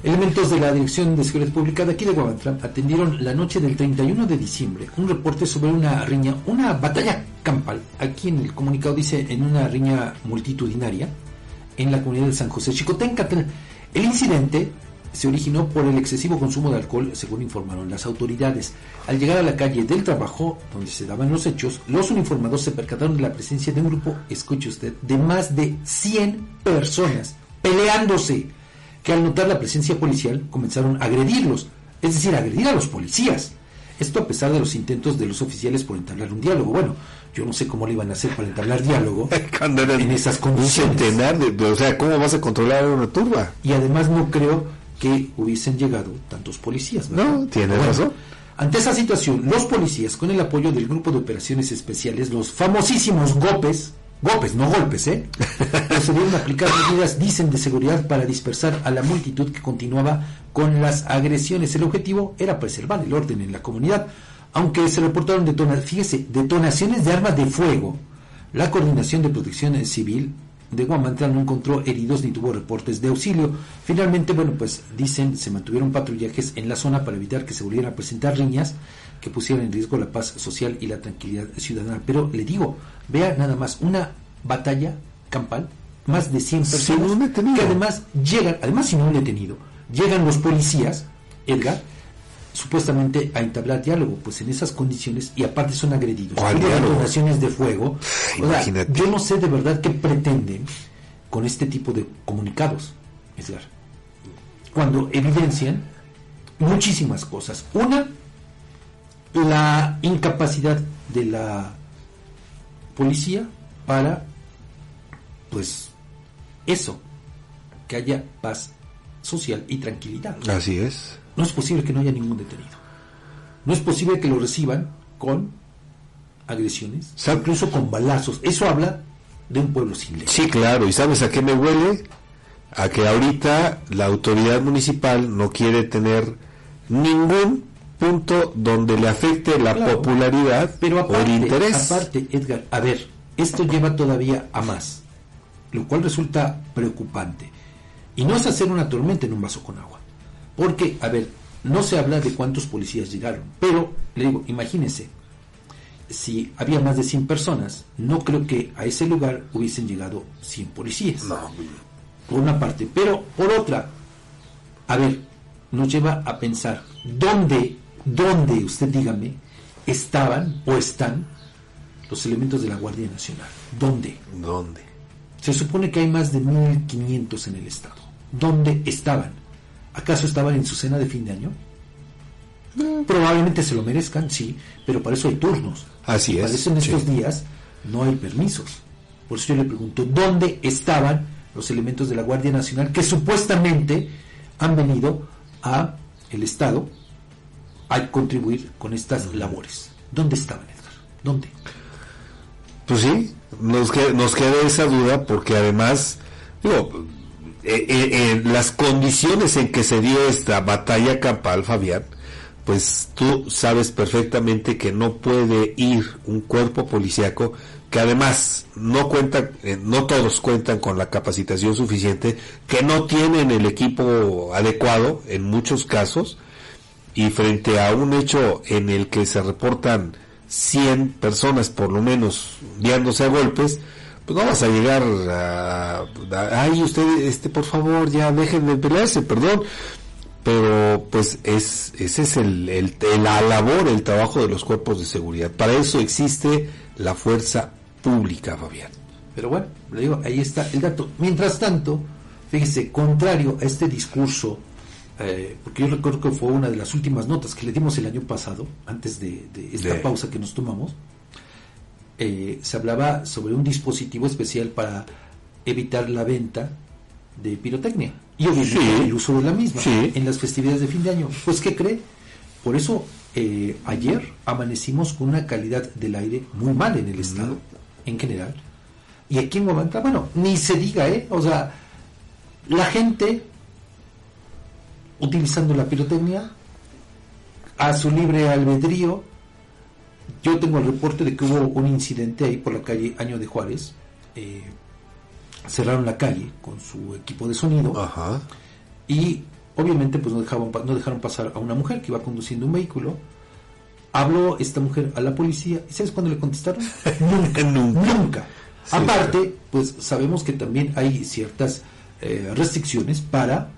Elementos de la Dirección de Seguridad Pública de aquí de Guadalajara atendieron la noche del 31 de diciembre un reporte sobre una riña, una batalla campal. Aquí en el comunicado dice en una riña multitudinaria en la comunidad de San José Chicotenca. El incidente se originó por el excesivo consumo de alcohol, según informaron las autoridades. Al llegar a la calle del trabajo, donde se daban los hechos, los uniformados se percataron de la presencia de un grupo, escuche usted, de más de 100 personas peleándose que al notar la presencia policial comenzaron a agredirlos, es decir, a agredir a los policías. Esto a pesar de los intentos de los oficiales por entablar un diálogo. Bueno, yo no sé cómo le iban a hacer para entablar diálogo en esas condiciones. Un centenar de, o sea, ¿cómo vas a controlar una turba? Y además no creo que hubiesen llegado tantos policías. No, tiene razón. Ante esa situación, los policías, con el apoyo del Grupo de Operaciones Especiales, los famosísimos GOPES, golpes, no golpes, ¿eh? Procedieron a aplicar medidas, dicen, de seguridad para dispersar a la multitud que continuaba con las agresiones. El objetivo era preservar el orden en la comunidad, aunque se reportaron detonaciones de armas de fuego. La Coordinación de Protección Civil de Guamantla no encontró heridos ni tuvo reportes de auxilio. Finalmente, bueno, pues dicen, se mantuvieron patrullajes en la zona para evitar que se volvieran a presentar riñas que pusieran en riesgo la paz social y la tranquilidad ciudadana. Pero le digo, vea nada más, una batalla campal, más de 100 personas, que además llegan, además sin un detenido, llegan los policías, Edgar, supuestamente a entablar diálogo, pues en esas condiciones, y aparte son agredidos. donaciones de fuego. yo no sé de verdad qué pretenden con este tipo de comunicados, Edgar. Cuando evidencian muchísimas cosas. Una, la incapacidad de la policía para, pues, eso, que haya paz social y tranquilidad. Así es. No es posible que no haya ningún detenido. No es posible que lo reciban con agresiones, incluso con balazos. Eso habla de un pueblo sin ley. Sí, claro. ¿Y sabes a qué me huele? A que ahorita la autoridad municipal no quiere tener ningún punto donde le afecte la popularidad pero o el interés. Aparte, Edgar, a ver, esto lleva todavía a más, lo cual resulta preocupante. Y no es hacer una tormenta en un vaso con agua. Porque, a ver, no se habla de cuántos policías llegaron, pero le digo, imagínense, si había más de 100 personas, no creo que a ese lugar hubiesen llegado 100 policías. No. Por una parte. Pero por otra, a ver, nos lleva a pensar, ¿dónde ¿Dónde, usted dígame, estaban o están los elementos de la Guardia Nacional? ¿Dónde? ¿Dónde? Se supone que hay más de 1.500 en el Estado. ¿Dónde estaban? ¿Acaso estaban en su cena de fin de año? Probablemente se lo merezcan, sí, pero para eso hay turnos. Así es. Para eso en estos días no hay permisos. Por eso yo le pregunto, ¿dónde estaban los elementos de la Guardia Nacional que supuestamente han venido a el Estado a contribuir con estas labores. ¿Dónde estaban, Edgar? ¿Dónde? Pues sí, nos queda, nos queda esa duda porque además, digo, eh, eh, eh, las condiciones en que se dio esta batalla campal, Fabián, pues tú sabes perfectamente que no puede ir un cuerpo policíaco que además no cuenta, no todos cuentan con la capacitación suficiente, que no tienen el equipo adecuado en muchos casos, y frente a un hecho en el que se reportan 100 personas por lo menos guiándose a golpes, pues no vas a llegar a, ay usted este por favor ya dejen de pelearse, perdón, pero pues es ese es el, la labor, el trabajo de los cuerpos de seguridad. Para eso existe la fuerza pública, Fabián. Pero bueno, le digo, ahí está el dato. Mientras tanto, fíjese, contrario a este discurso eh, porque yo recuerdo que fue una de las últimas notas que le dimos el año pasado, antes de, esta pausa que nos tomamos, eh, se hablaba sobre un dispositivo especial para evitar la venta de pirotecnia y el uso de la misma en las festividades de fin de año. Pues, ¿qué cree? Por eso eh, ayer amanecimos con una calidad del aire muy mal en el estado, en general. Y aquí en Guamantla, bueno, ni se diga, ¿eh? O sea, la gente utilizando la pirotecnia a su libre albedrío. Yo tengo el reporte de que hubo un incidente ahí por la calle Año de Juárez. Eh, cerraron la calle con su equipo de sonido y obviamente pues no dejaban no dejaron pasar a una mujer que iba conduciendo un vehículo. Habló esta mujer a la policía y ¿sabes cuándo le contestaron? Nunca, Nunca. nunca. Sí, Aparte, pues sabemos que también hay ciertas eh, restricciones para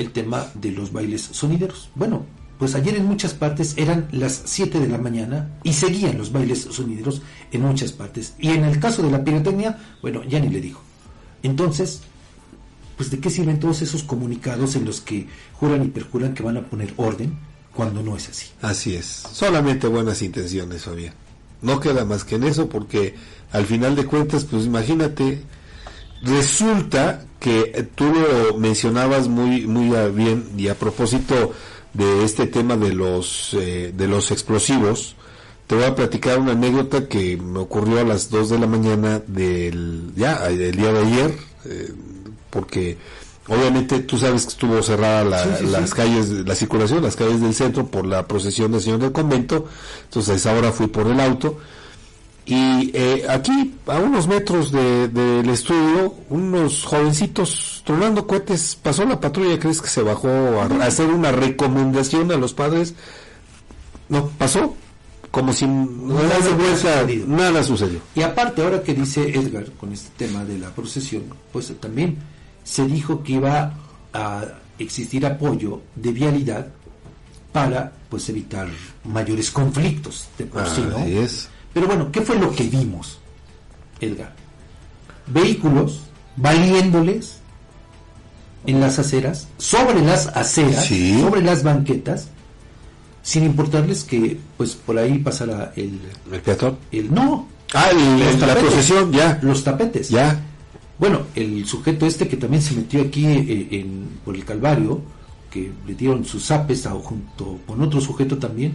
el tema de los bailes sonideros. Bueno, pues ayer en muchas partes eran las 7 de la mañana y seguían los bailes sonideros en muchas partes. Y en el caso de la pirotecnia, bueno, ya ni le digo. Entonces, pues de qué sirven todos esos comunicados en los que juran y perjuran que van a poner orden cuando no es así. Así es, solamente buenas intenciones, Fabián. No queda más que en eso porque al final de cuentas, pues imagínate, resulta que tú lo mencionabas muy muy bien y a propósito de este tema de los eh, de los explosivos, te voy a platicar una anécdota que me ocurrió a las 2 de la mañana del ya del día de ayer, eh, porque obviamente tú sabes que estuvo cerrada la- Sí, sí, sí. las calles, la circulación, las calles del centro por la procesión del Señor del Convento, entonces a esa hora fui por el auto y eh, aquí a unos metros de- del estudio, unos jovencitos tronando cohetes, pasó la patrulla, ¿crees que se bajó a, a hacer una recomendación a los padres? No, pasó como si nada, Nada de había vuelta, sucedido. nada sucedió. Y aparte, ahora que dice Edgar con este tema de la procesión, pues también se dijo que iba a existir apoyo de vialidad para pues evitar mayores conflictos de por sí, ¿no? Así es. Pero bueno, ¿qué fue lo que vimos, Edgar? Vehículos valiéndoles en las aceras, sobre las aceras, Sí. sobre las banquetas, sin importarles que pues por ahí pasara el, El peatón. el no, Ah, el- los la procesión, ya, los tapetes. ya. Bueno, el sujeto este que también se metió aquí eh, en, por el Calvario, que le dieron sus zapes a- junto con otro sujeto también,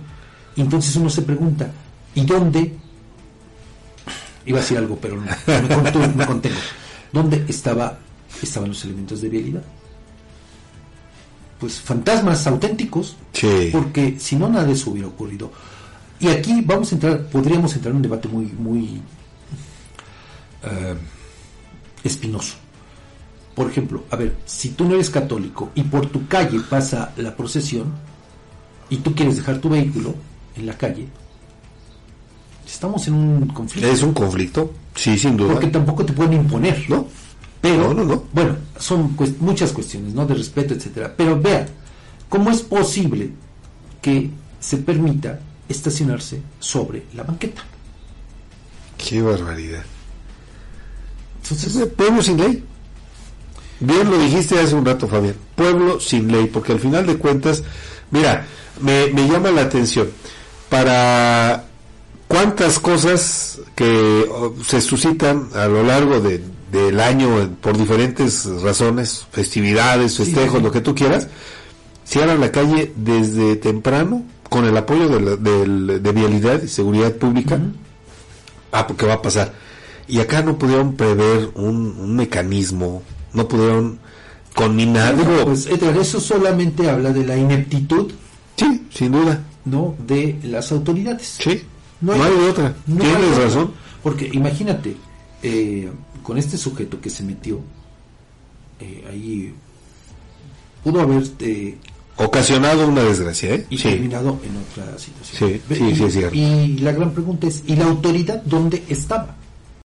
entonces uno se pregunta, ¿y dónde? Iba a decir algo, pero no, me, me contengo. ¿Dónde estaba, estaban los elementos de vialidad? Pues fantasmas auténticos, Sí. porque si no nada de eso hubiera ocurrido. Y aquí vamos a entrar, podríamos entrar en un debate muy, muy eh, espinoso. Por ejemplo, a ver, si tú no eres católico y por tu calle pasa la procesión y tú quieres dejar tu vehículo en la calle, estamos en un conflicto. ¿Es un conflicto? Sí, sin duda. Porque tampoco te pueden imponer, ¿No? Pero, No, no, no. bueno, son muchas cuestiones, ¿no? De respeto, etcétera. Pero vean, ¿cómo es posible que se permita estacionarse sobre la banqueta? Qué barbaridad. Entonces, Es pueblo sin ley. Bien lo dijiste hace un rato, Fabián. Pueblo sin ley, porque al final de cuentas, mira, me, me llama la atención. Para cuántas cosas que se suscitan a lo largo de- del año por diferentes razones, festividades, festejos, sí. lo que tú quieras, cierran la calle desde temprano con el apoyo de, la- de vialidad y seguridad pública. Ah, porque va a pasar. Y acá no pudieron prever un, un mecanismo, no pudieron conminar. Digo, pues Edgar, eso solamente habla de la ineptitud, sí, sin duda. ¿no? De las autoridades. Sí. No hay, otra. no Tienes hay otra. razón. Porque imagínate, eh, con este sujeto que se metió, eh, ahí pudo haber eh, Ocasionado una desgracia, ¿eh? y Sí. terminado en otra situación. Sí, Ve- sí, y, sí, es cierto. y la gran pregunta es, ¿y la autoridad dónde estaba?